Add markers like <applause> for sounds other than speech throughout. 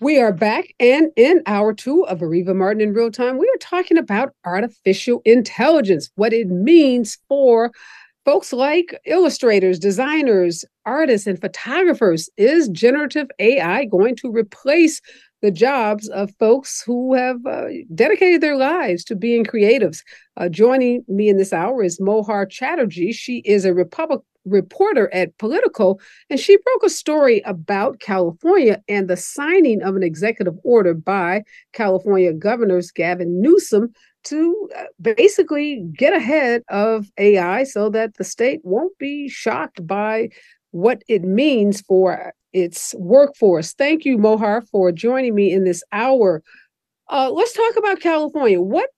We are back, and in hour two of Areva Martin in real time, we are talking about artificial intelligence, what it means for folks like illustrators, designers, artists, and photographers. Is generative AI going to replace the jobs of folks who have uh, dedicated their lives to being creatives? Uh, joining me in this hour is Mohar Chatterjee. She is a Republic reporter at Politico, and she broke a story about California and the signing of an executive order by California governors Gavin Newsom to uh, basically get ahead of AI so that the state won't be shocked by what it means for its workforce. Thank you, Mohar, for joining me in this hour. Uh, let's talk about California. What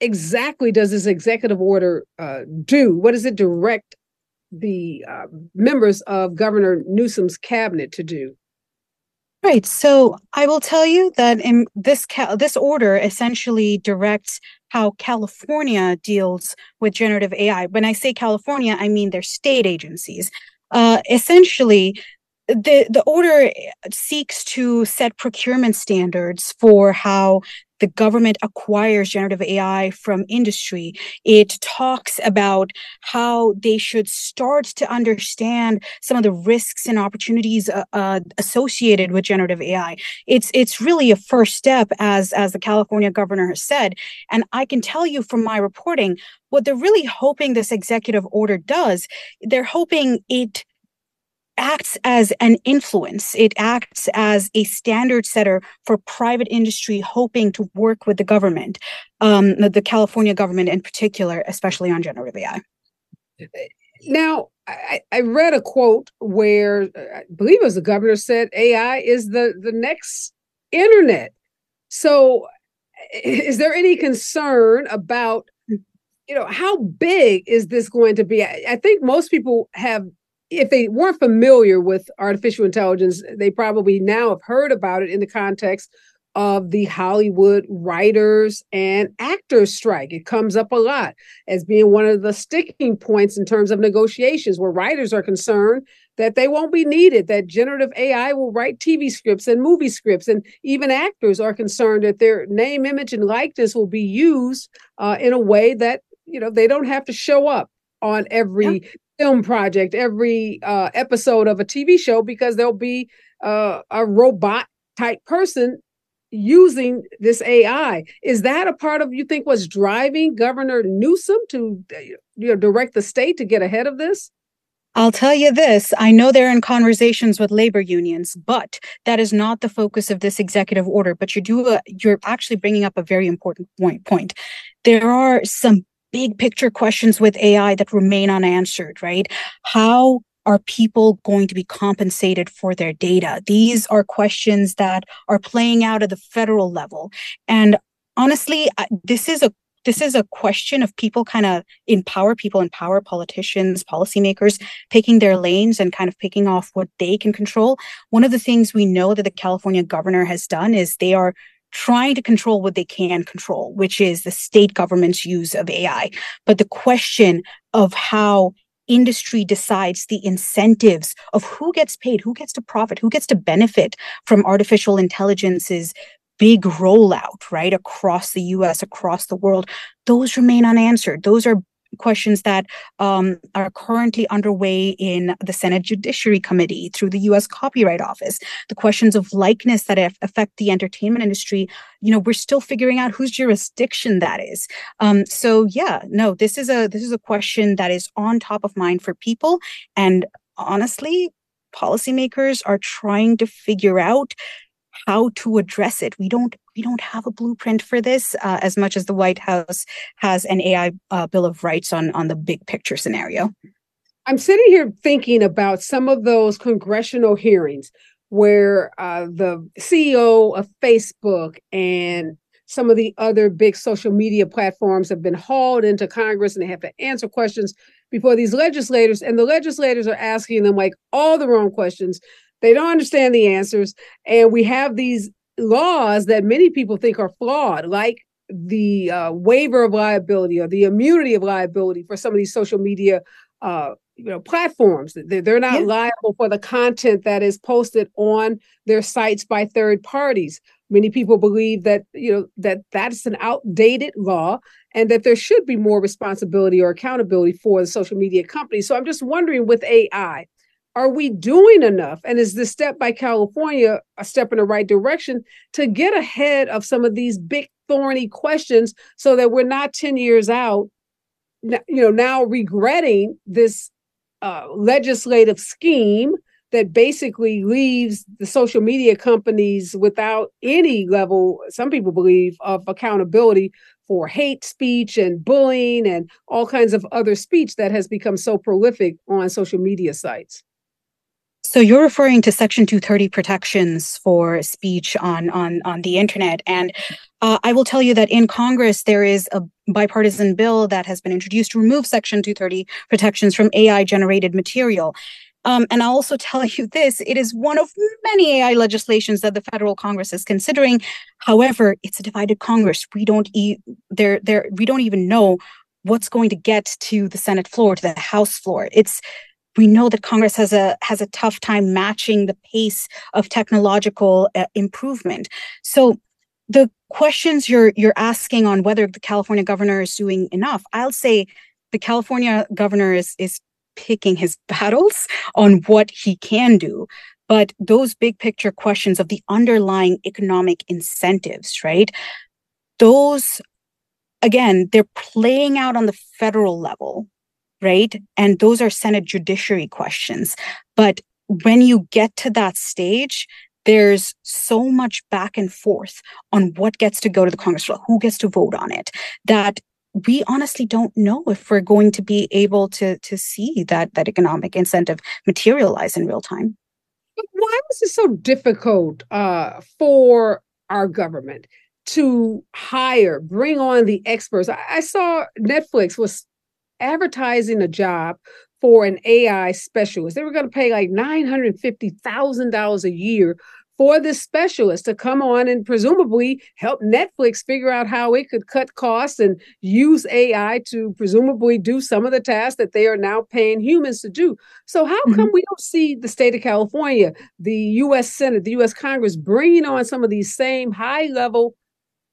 exactly does this executive order uh, do? What does it direct the uh, members of Governor Newsom's cabinet to do? Right. So I will tell you that in this ca- this order essentially directs how California deals with generative AI. When I say California, I mean their state agencies. Uh, essentially, the the order seeks to set procurement standards for how the government acquires generative AI from industry. It talks about how they should start to understand some of the risks and opportunities uh, uh, associated with generative AI. It's it's really a first step, as as the California governor has said. And I can tell you from my reporting, what they're really hoping this executive order does, they're hoping it acts as an influence. It acts as a standard setter for private industry hoping to work with the government, um, the California government in particular, especially on generative AI. Now, I, I, read a quote where I believe it was the governor said AI is the, the next internet. So, is there any concern about you know how big is this going to be I, I think most people have if they weren't familiar with artificial intelligence, they probably now have heard about it in the context of the Hollywood writers and actors strike. It comes up a lot as being one of the sticking points in terms of negotiations where writers are concerned that they won't be needed, that generative AI will write TV scripts and movie scripts. And even actors are concerned that their name, image, and likeness will be used uh, in a way that, you know, they don't have to show up on every yeah film project, every uh, episode of a TV show, because there'll be uh, a robot type person using this AI. Is that a part of you think what's driving Governor Newsom to you know direct the state to get ahead of this? I'll tell you this I know they're in conversations with labor unions, but that is not the focus of this executive order. But you do, a, you're actually bringing up a very important point. Point. There are some big picture questions with AI that remain unanswered, right? How are people going to be compensated for their data? These are questions that are playing out at the federal level. And honestly, this is a this is a question of people kind of empower people empower politicians policymakers picking their lanes and kind of picking off what they can control one of the things we know that the california governor has done is they are trying to control what they can control, which is the state government's use of AI. But the question of how industry decides the incentives of who gets paid, who gets to profit, who gets to benefit from artificial intelligence's big rollout, right, across the US, across the world, those remain unanswered. Those are questions that um, are currently underway in the Senate Judiciary Committee through the U.S. Copyright Office. The questions of likeness that affect the entertainment industry, you know, we're still figuring out whose jurisdiction that is. Um, so yeah, no, this is a this is a question that is on top of mind for people, and honestly, policymakers are trying to figure out how to address it. We don't we don't have a blueprint for this uh, as much as the White House has an AI uh, Bill of Rights on on the big picture scenario. I'm sitting here thinking about some of those congressional hearings where uh, the CEO of Facebook and some of the other big social media platforms have been hauled into Congress and they have to answer questions before these legislators, and the legislators are asking them like all the wrong questions they don't understand the answers. And we have these laws that many people think are flawed, like the uh, waiver of liability or the immunity of liability for some of these social media uh, you know platforms they're not yeah. liable for the content that is posted on their sites by third parties many people believe that you know that that's an outdated law and that there should be more responsibility or accountability for the social media companies so i'm just wondering with ai are we doing enough and is this step by california a step in the right direction to get ahead of some of these big thorny questions so that we're not 10 years out you know now regretting this uh, legislative scheme that basically leaves the social media companies without any level, some people believe, of accountability for hate speech and bullying and all kinds of other speech that has become so prolific on social media sites. So you're referring to Section 230 protections for speech on on on the internet, and uh, I will tell you that in Congress there is a bipartisan bill that has been introduced to remove Section 230 protections from AI generated material. Um, and I'll also <laughs> tell you this: it is one of many AI legislations that the federal Congress is considering. However, it's a divided Congress. We don't e- there there we don't even know what's going to get to the Senate floor, to the House floor. It's we know that Congress has a has a tough time matching the pace of technological uh, improvement. So the questions you're you're asking on whether the California governor is doing enough, I'll say the California governor is is picking his <laughs> battles on what he can do. But those big picture questions of the underlying economic incentives, right? Those, again, they're playing out on the federal level right? And those are Senate judiciary questions. But when you get to that stage, there's so much back and forth on what gets to go to the Congress, who gets to vote on it, that we honestly don't know if we're going to be able to to see that that economic incentive materialize in real time. But Why was it so difficult uh, for our government to hire, bring on the experts? I, I saw Netflix was advertising a job for an AI specialist. They were going to pay like $950,000 a year for this specialist to come on and presumably help Netflix figure out how it could cut costs and use AI to presumably do some of the tasks that they are now paying humans to do. So, how mm-hmm. come we don't see the state of California, the US Senate, the US Congress bringing on some of these same high level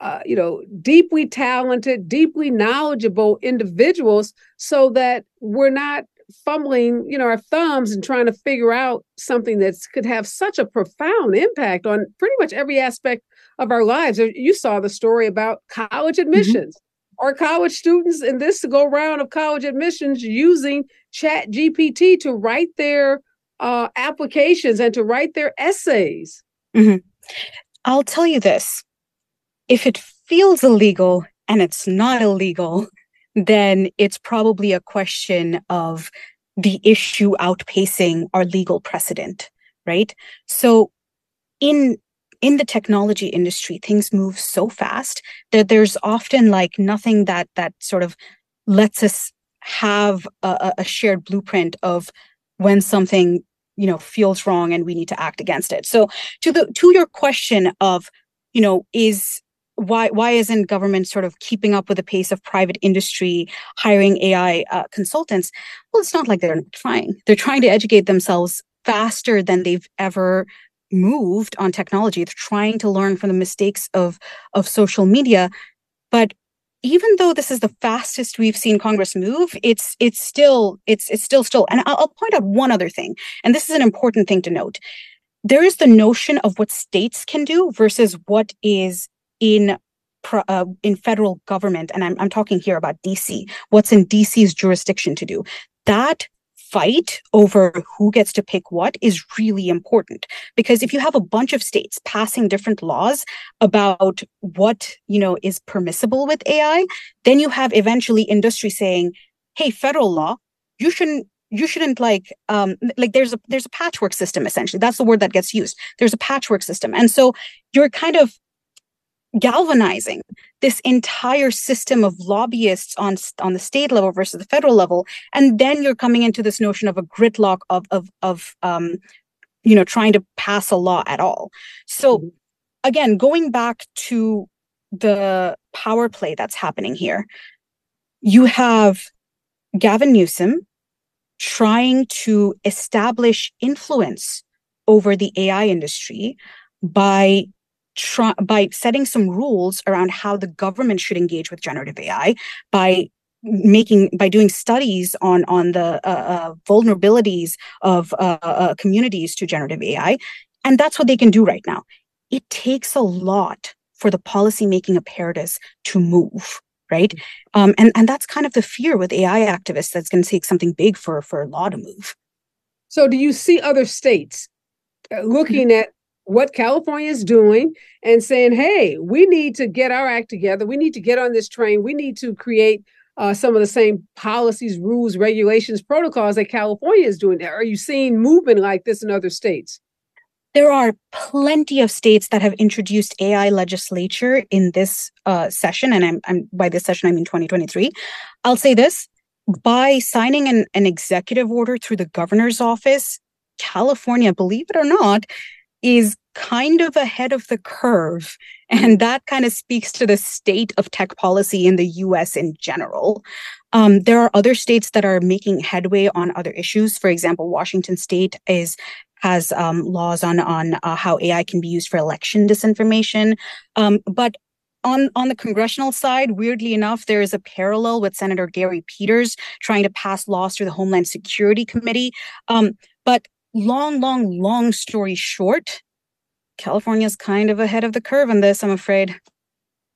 uh, you know, deeply talented, deeply knowledgeable individuals so that we're not fumbling, you know, our thumbs and trying to figure out something that could have such a profound impact on pretty much every aspect of our lives. You saw the story about college mm-hmm. admissions mm-hmm. or college students in this go round of college admissions using chat GPT to write their uh, applications and to write their essays. Mm-hmm. I'll tell you this if it feels illegal and it's not illegal, then it's probably a question of the issue outpacing our legal precedent, right? So in in the technology industry, things move so fast that there's often like nothing that that sort of lets us have a, a shared blueprint of when something you know feels wrong and we need to act against it. So to the to your question of you know is why why isn't government sort of keeping up with the pace of private industry hiring AI uh, consultants? Well, it's not like they're not trying. They're trying to educate themselves faster than they've ever moved on technology. They're trying to learn from the mistakes of of social media, but even though this is the fastest we've seen Congress move, it's it's still it's it's still still. And I'll, I'll point out one other thing, and this is an important thing to note. There is the notion of what states can do versus what is in uh, in federal government, and I'm, I'm talking here about DC, what's in DC's jurisdiction to do. That fight over who gets to pick what is really important because if you have a bunch of states passing different laws about what you know is permissible with ai then you have eventually industry saying hey federal law you shouldn't you shouldn't like um like there's a there's a patchwork system essentially. That's the word that gets used. There's a patchwork system. And so you're kind of galvanizing this entire system of lobbyists on on the state level versus the federal level and then you're coming into this notion of a gridlock of of of um you know trying to pass a law at all so mm-hmm. again going back to the power play that's happening here you have Gavin Newsom trying to establish influence over the AI industry by try, by setting some rules around how the government should engage with generative AI by making by doing studies on on the uh, uh, vulnerabilities of uh, uh communities to generative AI, and that's what they can do right now. It takes a lot for the policymaking apparatus to move right um, and and that's kind of the fear with ai activists that's going to take something big for for law to move so do you see other states uh, looking mm-hmm. at what California is doing and saying, hey, we need to get our act together. We need to get on this train. We need to create uh, some of the same policies, rules, regulations, protocols that California is doing. Are you seeing movement like this in other states? There are plenty of states that have introduced AI legislature in this uh, session, and I'm, I'm by this session I mean 2023. I'll say this: by signing an, an executive order through the governor's office, California, believe it or not, is kind of ahead of the curve. And that kind of speaks to the state of tech policy in the US in general. Um, there are other states that are making headway on other issues. For example, Washington State is has um, laws on on uh, how AI can be used for election disinformation. Um, but on on the congressional side, weirdly enough, there is a parallel with Senator Gary Peters trying to pass laws through the Homeland Security Committee. Um, but long, long, long story short, California's kind of ahead of the curve on this. I'm afraid.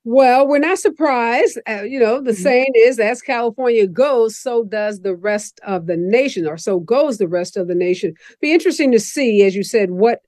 Well, we're not surprised. Uh, you know, the mm-hmm. saying is, as California goes, so does the rest of the nation, or so goes the rest of the nation. Be interesting to see, as you said, what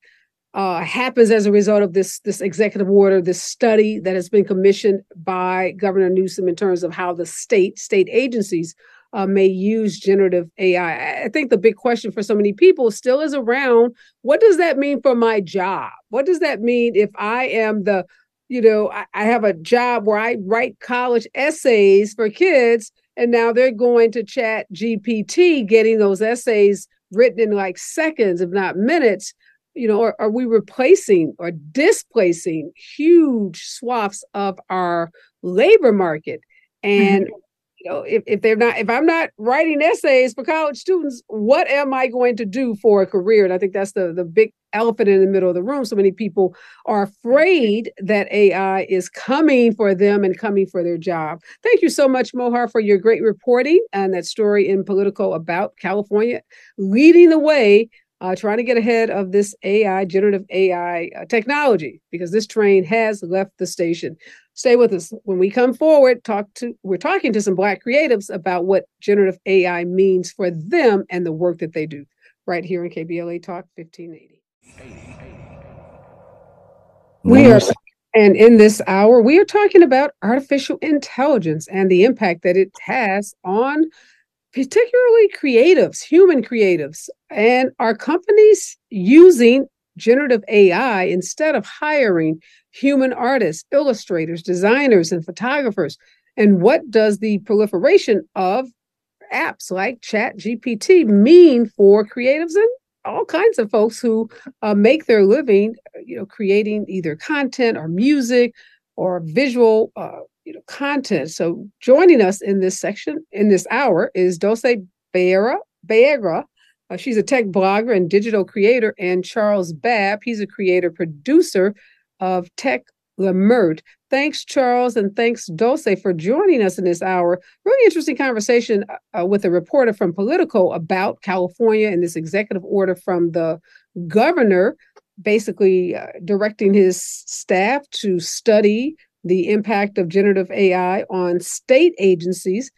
uh, happens as a result of this this executive order, this study that has been commissioned by Governor Newsom in terms of how the state state agencies uh, may use generative AI. I think the big question for so many people still is around: What does that mean for my job? What does that mean if I am the you know, I, I have a job where I write college essays for kids, and now they're going to chat GPT, getting those essays written in like seconds, if not minutes. You know, are, are we replacing or displacing huge swaths of our labor market? And mm-hmm you know, if, if they're not, if I'm not writing essays for college students, what am I going to do for a career? And I think that's the the big elephant in the middle of the room. So many people are afraid that AI is coming for them and coming for their job. Thank you so much, Mohar, for your great reporting and that story in Politico about California leading the way uh, trying to get ahead of this AI, generative AI uh, technology, because this train has left the station. Stay with us. When we come forward, talk to we're talking to some Black creatives about what generative AI means for them and the work that they do. Right here in KBLA Talk 1580. We are, and in this hour, we are talking about artificial intelligence and the impact that it has on particularly creatives, human creatives, and are companies using generative AI instead of hiring human artists, illustrators, designers, and photographers? And what does the proliferation of apps like Chat GPT mean for creatives and all kinds of folks who uh, make their living, you know, creating either content or music or visual uh, you know, content. So joining us in this section, in this hour, is Dulce Beira, Beira. Uh, she's a tech blogger and digital creator, and Charles Baab. He's a creator producer of Tec Leimert. Thanks, Charles, and thanks, Dulce, for joining us in this hour. Really interesting conversation uh, with a reporter from Politico about California and this executive order from the governor, basically uh, directing his staff to study the impact of generative AI on state agencies.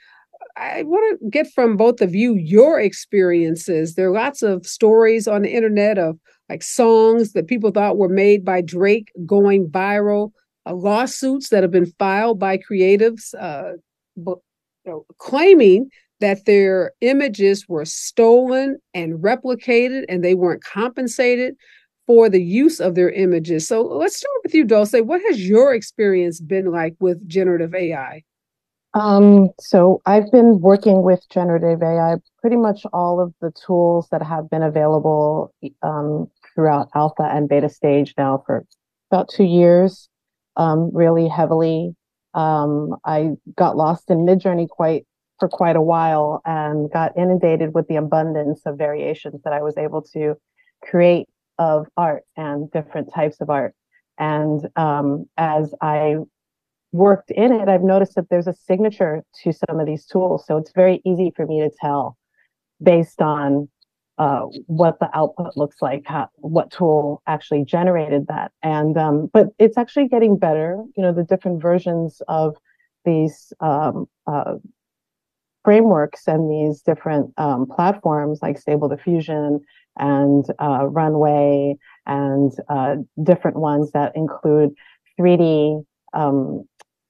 I want to get from both of you your experiences. There are lots of stories on the internet of like songs that people thought were made by Drake going viral, uh, lawsuits that have been filed by creatives uh, you know, claiming that their images were stolen and replicated and they weren't compensated for the use of their images. So let's start with you, Dulce. What has your experience been like with generative AI? Um, so I've been working with generative AI, pretty much all of the tools that have been available um, throughout alpha and beta stage now for about two years, um, really heavily. Um, I got lost in Midjourney quite for quite a while and got inundated with the abundance of variations that I was able to create of art and different types of art. And um, as I worked in it, I've noticed that there's a signature to some of these tools. So it's very easy for me to tell based on uh, what the output looks like, how, what tool actually generated that. And um, but it's actually getting better. You know, the different versions of these um, uh, frameworks and these different um, platforms like Stable Diffusion and uh, Runway and uh, different ones that include 3D um,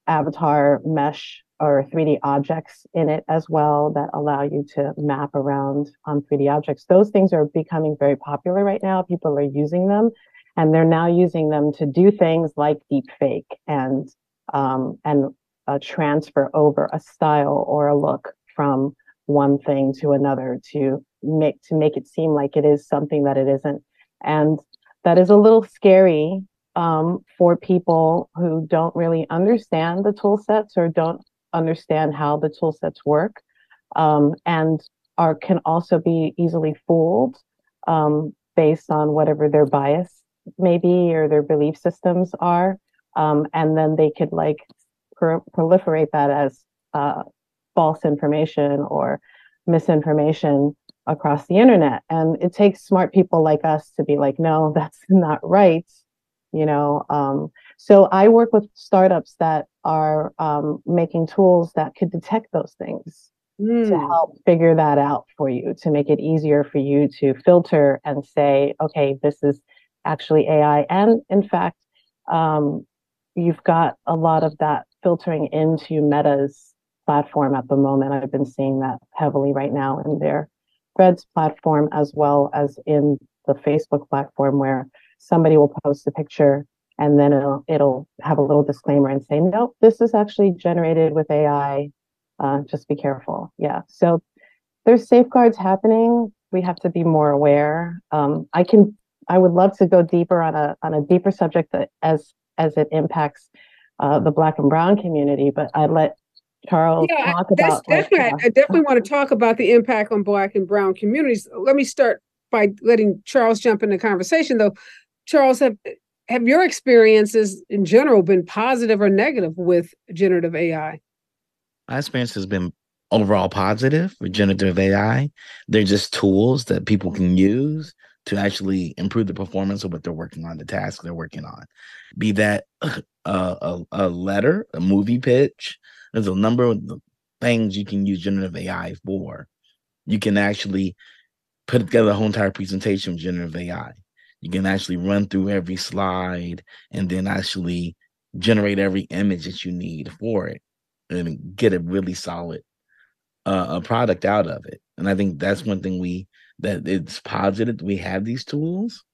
avatar mesh or 3D objects in it as well that allow you to map around on 3D objects. Those things are becoming very popular right now. People are using them and they're now using them to do things like deep fake and um, and uh, transfer over a style or a look from one thing to another to make to make it seem like it is something that it isn't. And that is a little scary um, for people who don't really understand the tool sets or don't understand how the tool sets work um, and are can also be easily fooled um, based on whatever their bias may be or their belief systems are um, and then they could like pro- proliferate that as uh, false information or misinformation across the internet and it takes smart people like us to be like no <laughs> that's not right you know um, so i work with startups that are um, making tools that could detect those things mm. to help figure that out for you to make it easier for you to filter and say okay this is actually ai and in fact um, you've got a lot of that filtering into meta's platform at the moment i've been seeing that heavily right now in their threads platform as well as in the facebook platform where somebody will post a picture and then it'll it'll have a little disclaimer and say, nope, this is actually generated with AI. Uh, just be careful. Yeah. So there's safeguards happening. We have to be more aware. Um, I can I would love to go deeper on a on a deeper subject that as as it impacts uh, the Black and Brown community, but I'd let Charles yeah, talk about. Definitely, like, uh, I definitely want to talk about the impact on Black and Brown communities. Let me start by letting Charles jump in the conversation, though. Charles, have have your experiences in general been positive or negative with generative AI? My experience has been overall positive with generative AI. They're just tools that people can use to actually improve the performance of what they're working on, the task they're working on. Be that a, a, a letter, a movie pitch, there's a number of things you can use generative AI for. You can actually put together a whole entire presentation with generative AI. You can actually run through every slide and then actually generate every image that you need for it and get a really solid uh, a product out of it. And I think that's one thing we that it's positive we have these tools.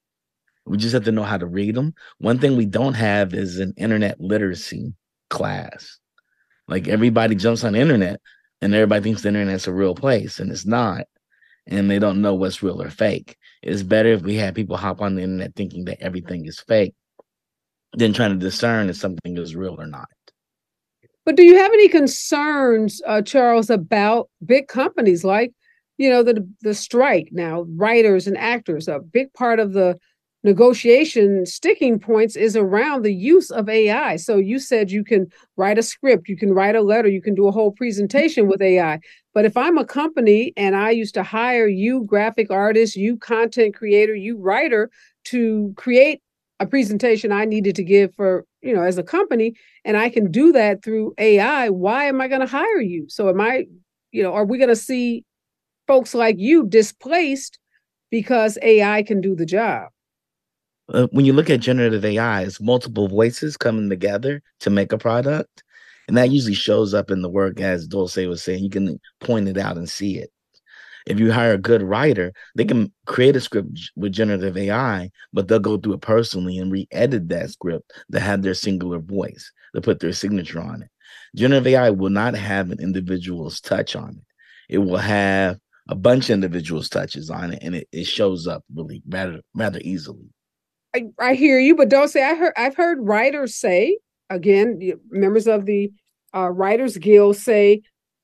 We just have to know how to read them. One thing we don't have is an internet literacy class. Like everybody jumps on the internet and everybody thinks the internet's a real place and it's not. And they don't know what's real or fake. It's better if we have people hop on the internet thinking that everything is fake than trying to discern if something is real or not. But do you have any concerns, uh, Charles, about big companies like, you know, the the strike now, writers and actors? A big part of the negotiation sticking points is around the use of AI. So you said you can write a script, you can write a letter, you can do a whole presentation with AI. But if I'm a company and I used to hire you, graphic artist, you, content creator, you, writer, to create a presentation I needed to give for, you know, as a company, and I can do that through AI, why am I going to hire you? So am I, you know, are we going to see folks like you displaced because AI can do the job? Uh, when you look at generative AI, it's multiple voices coming together to make a product. And that usually shows up in the work, as Dulce was saying. You can point it out and see it. If you hire a good writer, they can create a script with generative AI, but they'll go through it personally and re-edit that script to have their singular voice, to put their signature on it. Generative AI will not have an individual's touch on it. It will have a bunch of individuals' touches on it, and it, it shows up really rather rather easily. I, I hear you, but don't say I heard I've heard writers say again, members of the uh, Writers Guild say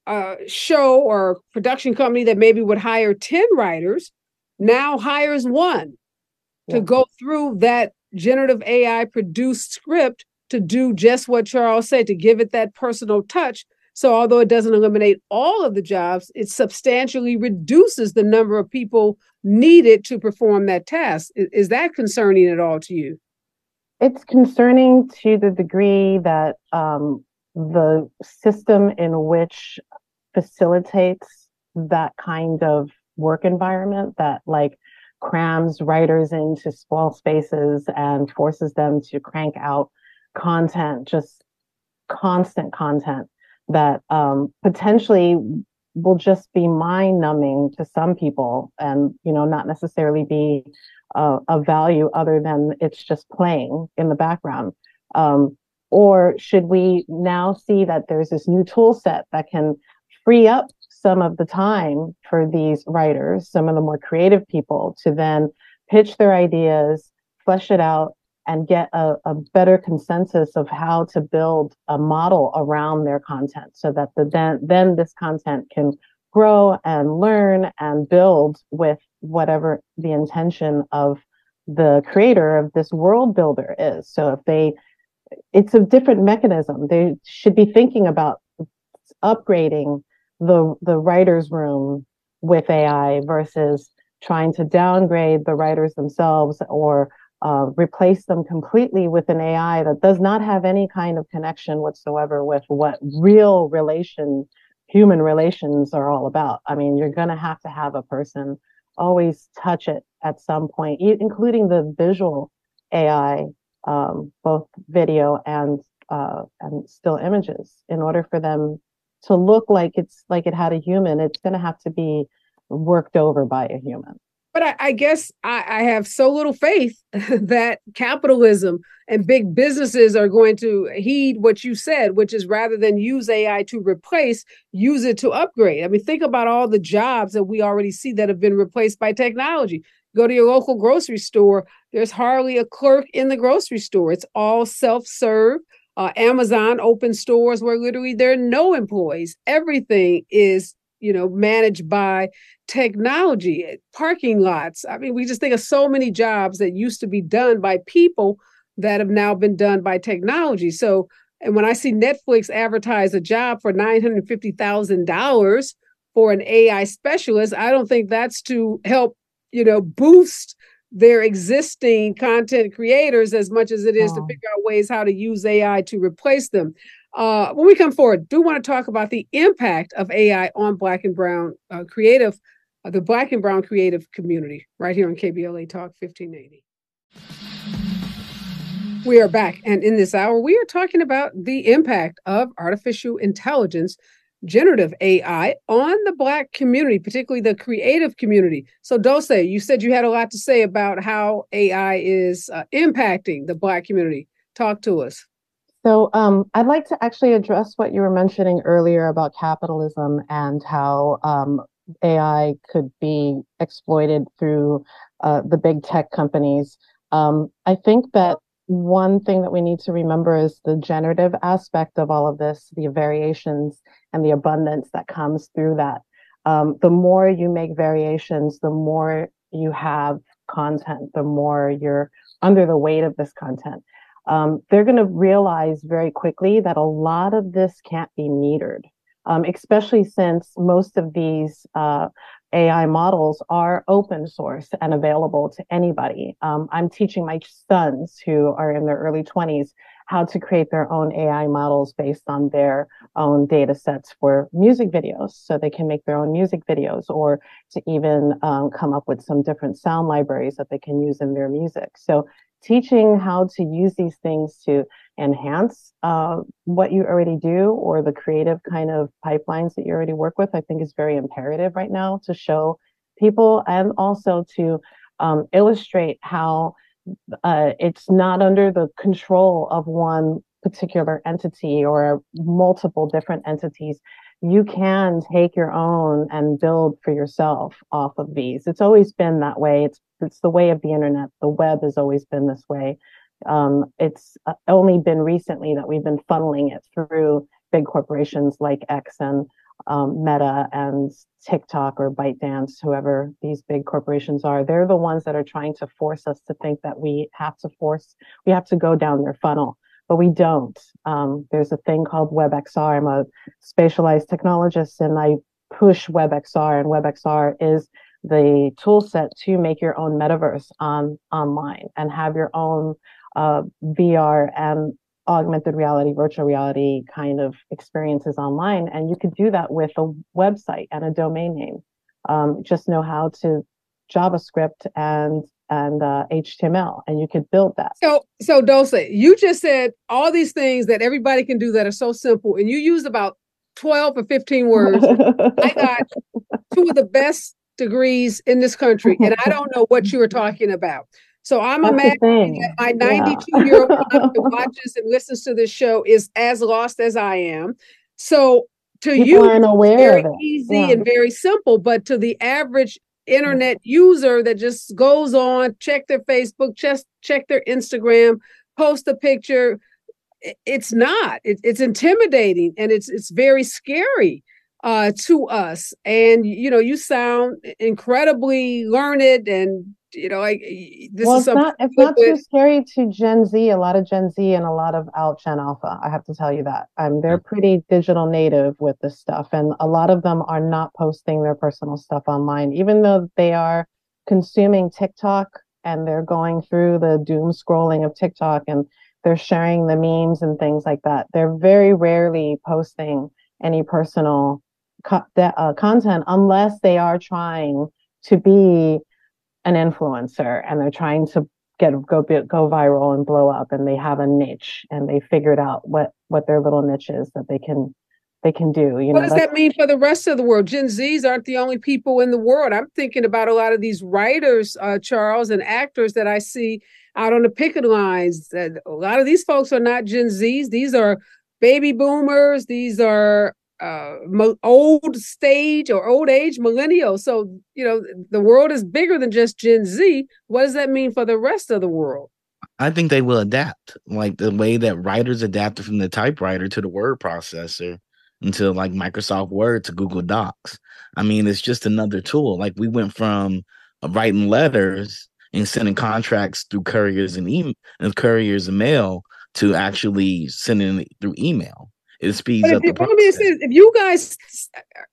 uh, show or production company that maybe would hire 10 writers now hires one yeah. to go through that generative AI produced script to do just what Charles said, to give it that personal touch. So, although it doesn't eliminate all of the jobs, it substantially reduces the number of people needed to perform that task. Is, that concerning at all to you? It's concerning to the degree that um, the system in which facilitates that kind of work environment that like crams writers into small spaces and forces them to crank out content, just constant content that um, potentially will just be mind numbing to some people and you know not necessarily be uh, of value other than it's just playing in the background. Um, or should we now see that there's this new tool set that can free up some of the time for these writers, some of the more creative people to then pitch their ideas, flesh it out, and get a, a better consensus of how to build a model around their content so that the, then, then this content can grow and learn and build with whatever the intention of the creator of this world builder is. So if they, it's a different mechanism. They should be thinking about upgrading the the writers room with AI versus trying to downgrade the writers themselves or uh, replace them completely with an AI that does not have any kind of connection whatsoever with what real relation, human relations are all about. I mean, you're going to have to have a person always touch it at some point, including the visual AI, um, both video and uh, and still images, in order for them to look like it's like it had a human, it's going to have to be worked over by a human. But I, I guess I, I, have so little faith <laughs> that capitalism and big businesses are going to heed what you said, which is rather than use AI to replace, use it to upgrade. I mean, think about all the jobs that we already see that have been replaced by technology. Go to your local grocery store, there's hardly a clerk in the grocery store. It's all self serve. Uh, Amazon open stores where literally there are no employees. Everything is, you know, managed by technology, eh, parking lots. I mean, we just think of so many jobs that used to be done by people that have now been done by technology. So, and when I see Netflix advertise a job for $950,000 for an AI specialist, I don't think that's to help, you know, boost their existing content creators as much as it is to figure out ways how to use AI to replace them. Uh, when we come forward, do want to talk about the impact of AI on Black and Brown uh, creative, uh, the Black and Brown creative community, right here on KBLA Talk 1580. We are back, and in this hour, we are talking about the impact of artificial intelligence generative AI on the Black community, particularly the creative community. So, Dulce, you said you had a lot to say about how AI is uh, impacting the Black community. Talk to us. So, um, I'd like to actually address what you were mentioning earlier about capitalism and how um, AI could be exploited through uh, the big tech companies. Um, I think that one thing that we need to remember is the generative aspect of all of this, the variations and the abundance that comes through that. Um, the more you make variations, the more you have content, the more you're under the weight of this content. Um, they're going to realize very quickly that a lot of this can't be metered, um, especially since most of these uh, AI models are open source and available to anybody. Um, I'm teaching my sons who are in their early 20s how to create their own AI models based on their own data sets for music videos. So they can make their own music videos or to even um, come up with some different sound libraries that they can use in their music. So teaching how to use these things to enhance uh, what you already do or the creative kind of pipelines that you already work with, I think is very imperative right now to show people and also to um, illustrate how uh, it's not under the control of one particular entity or multiple different entities. You can take your own and build for yourself off of these. It's always been that way. It's it's the way of the internet. The web has always been this way. Um, it's uh, only been recently that we've been funneling it through big corporations like X and um, Meta and TikTok or ByteDance, whoever these big corporations are, they're the ones that are trying to force us to think that we have to force, we have to go down their funnel, but we don't. Um, there's a thing called WebXR. I'm a spatialized technologist and I push WebXR, and WebXR is the tool set to make your own metaverse on online and have your own uh, VR and augmented reality, virtual reality kind of experiences online. And you could do that with a website and a domain name. Um, just know how to JavaScript and and uh, HTML, and you could build that. So, so Dulce, you just said all these things that everybody can do that are so simple, and you used about twelve or fifteen words. I <laughs> got two of the best degrees in this country, and I don't know what you were talking about. So I'm That's imagining that my 92 yeah. year old <laughs> that watches and listens to this show is as lost as I am. So to People you, it's very easy yeah. and very simple, but to the average internet user that just goes on, check their Facebook, just check their Instagram, post a picture, it's not. It, it's intimidating and it's it's very scary uh, to us. And you know, you sound incredibly learned and you know, like this well, is it's not it's not too scary to Gen Z. A lot of Gen Z and a lot of Alt Gen Alpha. I have to tell you that. Um, they're pretty digital native with this stuff, and a lot of them are not posting their personal stuff online, even though they are consuming TikTok and they're going through the doom scrolling of TikTok and they're sharing the memes and things like that. They're very rarely posting any personal co- uh, content unless they are trying to be an influencer and they're trying to get go go viral and blow up and they have a niche and they figured out what what their little niche is that they can they can do you what know, does that mean for the rest of the world? Gen z's aren't the only people in the world. I'm thinking about a lot of these writers uh, charles and actors that i see out on the picket lines That a lot of these folks are not gen z's. These are baby boomers. These are uh, old stage or old age millennials. So, you know, the world is bigger than just Gen Z. What does that mean for the rest of the world? I think they will adapt, like the way that writers adapted from the typewriter to the word processor until like Microsoft Word to Google Docs. I mean, it's just another tool. Like we went from uh, writing letters and sending contracts through couriers and email and couriers and mail to actually sending it through email it speeds up the process. if you guys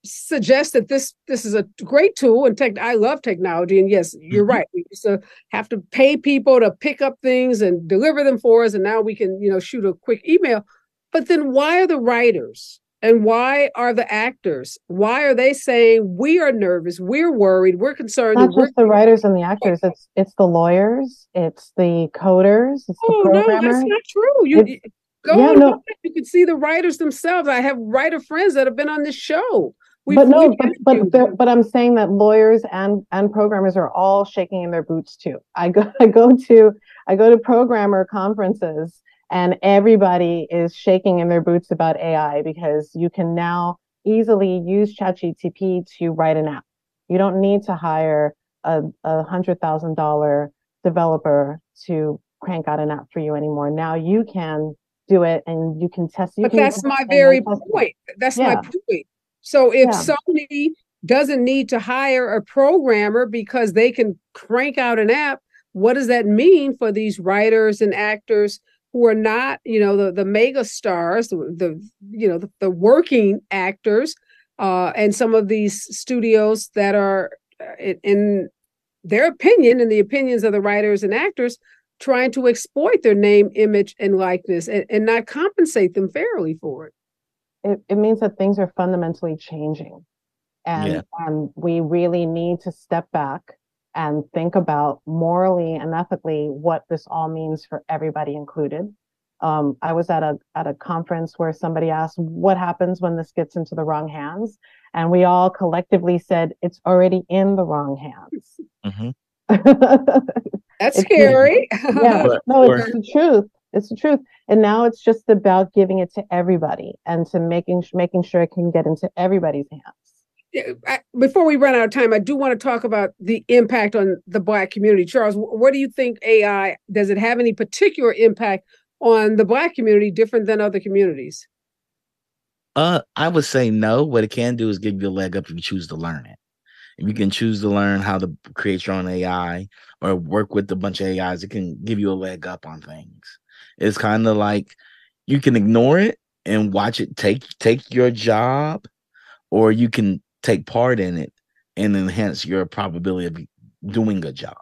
suggest that this this is a great tool and tech, I love technology, and yes, you're mm-hmm. right. We used to have to pay people to pick up things and deliver them for us, and now we can you know shoot a quick email. But then why are the writers and why are the actors? Why are they saying we are nervous, we're worried, we're concerned? Not just the writers and the actors. It's it's the lawyers, it's the coders, it's oh, the programmers. No, that's not true. You, Go yeah, no. You can see the writers themselves. I have writer friends that have been on this show. We've, but no, but but, but I'm saying that lawyers and and programmers are all shaking in their boots too. I go <laughs> I go to I go to programmer conferences and everybody is shaking in their boots about AI because you can now easily use ChatGTP to write an app. You don't need to hire a, a hundred thousand dollar developer to crank out an app for you anymore. Now you can do it and you can test. You but can that's my very point. That's yeah. my point. So if yeah. Sony doesn't need to hire a programmer because they can crank out an app, what does that mean for these writers and actors who are not, you know, the the mega stars, the, the you know the, the working actors, uh, and some of these studios that are, uh, in, in their opinion, and the opinions of the writers and actors, trying to exploit their name, image, and likeness and, and not compensate them fairly for it. it. It means that things are fundamentally changing. And, yeah. and we really need to step back and think about morally and ethically what this all means for everybody included. Um, I was at a at a conference where somebody asked, "What happens when this gets into the wrong hands?" And we all collectively said, "It's already in the wrong hands." Mm-hmm. <laughs> That's scary. <laughs> yeah, no, it's the truth. It's the truth. And now it's just about giving it to everybody and to making making sure it can get into everybody's hands. before we run out of time, I do want to talk about the impact on the Black community. Charles, what do you think AI does it have any particular impact on the Black community different than other communities? Uh, I would say no. What it can do is give you a leg up if you choose to learn it. If you can choose to learn how to create your own AI or work with a bunch of AIs, it can give you a leg up on things. It's kind of like you can ignore it and watch it take take your job, or you can take part in it and enhance your probability of doing a job.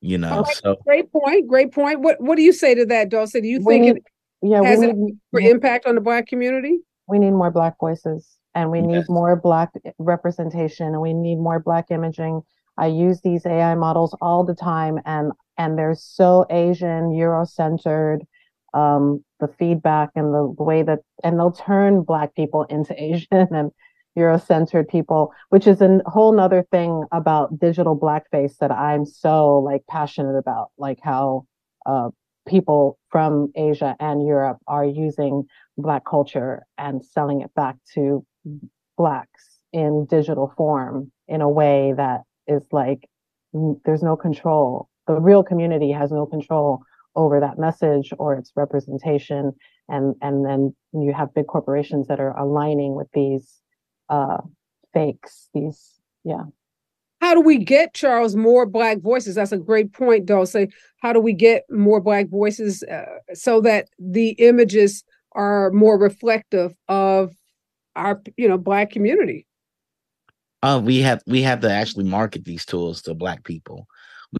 You know, Great- so Great point. Great point. What What do you say to that, Dulce? Do you think need- it Yeah, has we an need, impact on the Black community? we need more Black voices and we need more Black representation and we need more Black imaging. I use these AI models all the time and and they're so Asian, Euro-centered. Um, the feedback and the, the way that and they'll turn Black people into <laughs> Asian and Euro-centered people, which is a whole nother thing about digital blackface that I'm so like passionate about, like how uh, people from Asia and Europe are using Black culture and selling it back to Blacks in digital form in a way that is like there's no control. The real community has no control over that message or its representation, and and then you have big corporations that are aligning with these uh, fakes. These yeah. How do we get Charles more Black voices? That's a great point, Dulce. How do we get more Black voices uh, so that the images are more reflective of our, you know, Black community? Uh, we have we have to actually market these tools to black people.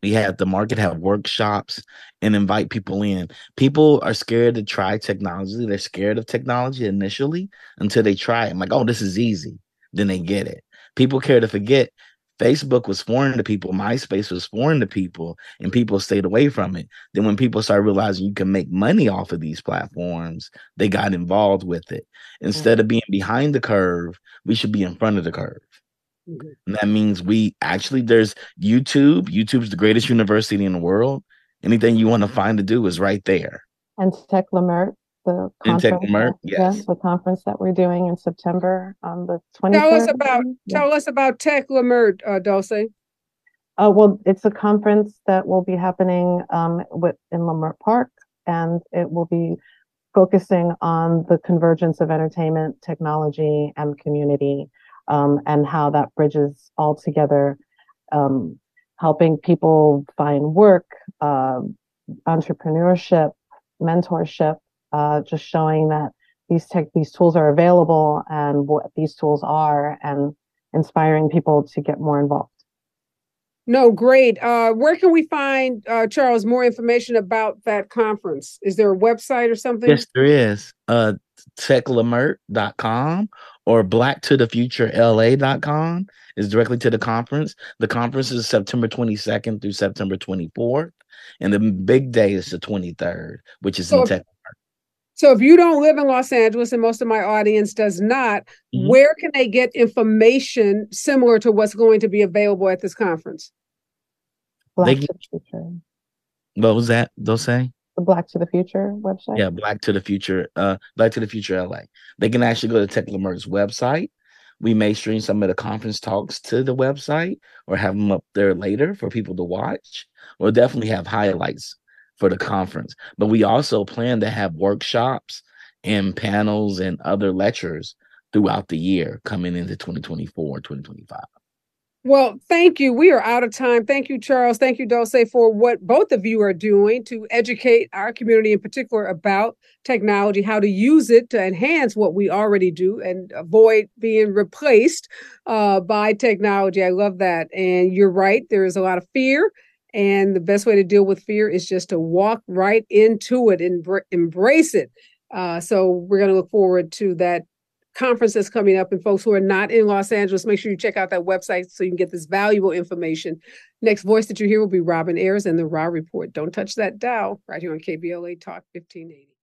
We have to market, have workshops, and invite people in. People are scared to try technology. They're scared of technology initially until they try it. I'm like, oh, this is easy. Then they get it. People care to forget. Facebook was foreign to people. MySpace was foreign to people, and people stayed away from it. Then, when people started realizing you can make money off of these platforms, they got involved with it. Instead of being behind the curve, we should be in front of the curve. And that means we actually there's YouTube. YouTube's the greatest university in the world. Anything you want to mm-hmm. find to do is right there. And Tec Leimert, the conference, Leimert, that- yeah, yes. the conference that we're doing in September on the 23rd. Tell us about Yeah. tell us about Tec Leimert, uh, Dulce. Uh, well, it's a conference that will be happening um, with, in Leimert Park, and it will be focusing on the convergence of entertainment, technology, and community, um, and how that bridges all together, um, helping people find work, uh, entrepreneurship, mentorship, uh, just showing that these tech these tools are available and what these tools are, and inspiring people to get more involved. No, great. Uh, where can we find uh, Charles more information about that conference? Is there a website or something? Yes, there is. Uh tecleimert.com or blacktothefuturela.com is directly to the conference. The conference is September 22nd through September 24th. And the big day is the 23rd, which is So in if- Tech. So if you don't live in Los Angeles and most of my audience does not, Mhm. where can they get information similar to what's going to be available at this conference? Black They- to the Future, What was that they'll say? the Black to the Future website. Yeah, Black to the Future, uh, Black to the Future LA. They can actually go to Tec Leimert's website. We may stream some of the conference talks to the website or have them up there later for people to watch. We'll definitely have highlights for the conference. But we also plan to have workshops and panels and other lectures throughout the year coming into 2024, 2025. Well, thank you. We are out of time. Thank you, Charles. Thank you, Dulce, for what both of you are doing to educate our community in particular about technology, how to use it to enhance what we already do and avoid being replaced uh, by technology. I love that. And you're right, there is a lot of fear. And the best way to deal with fear is just to walk right into it and embr- embrace it. Uh, so we're going to look forward to that conference that's coming up. And folks who are not in Los Angeles, make sure you check out that website so you can get this valuable information. Next voice that you hear will be Robin Ayers and the Raw Report. Don't touch that dial right here on KBLA Talk 1580.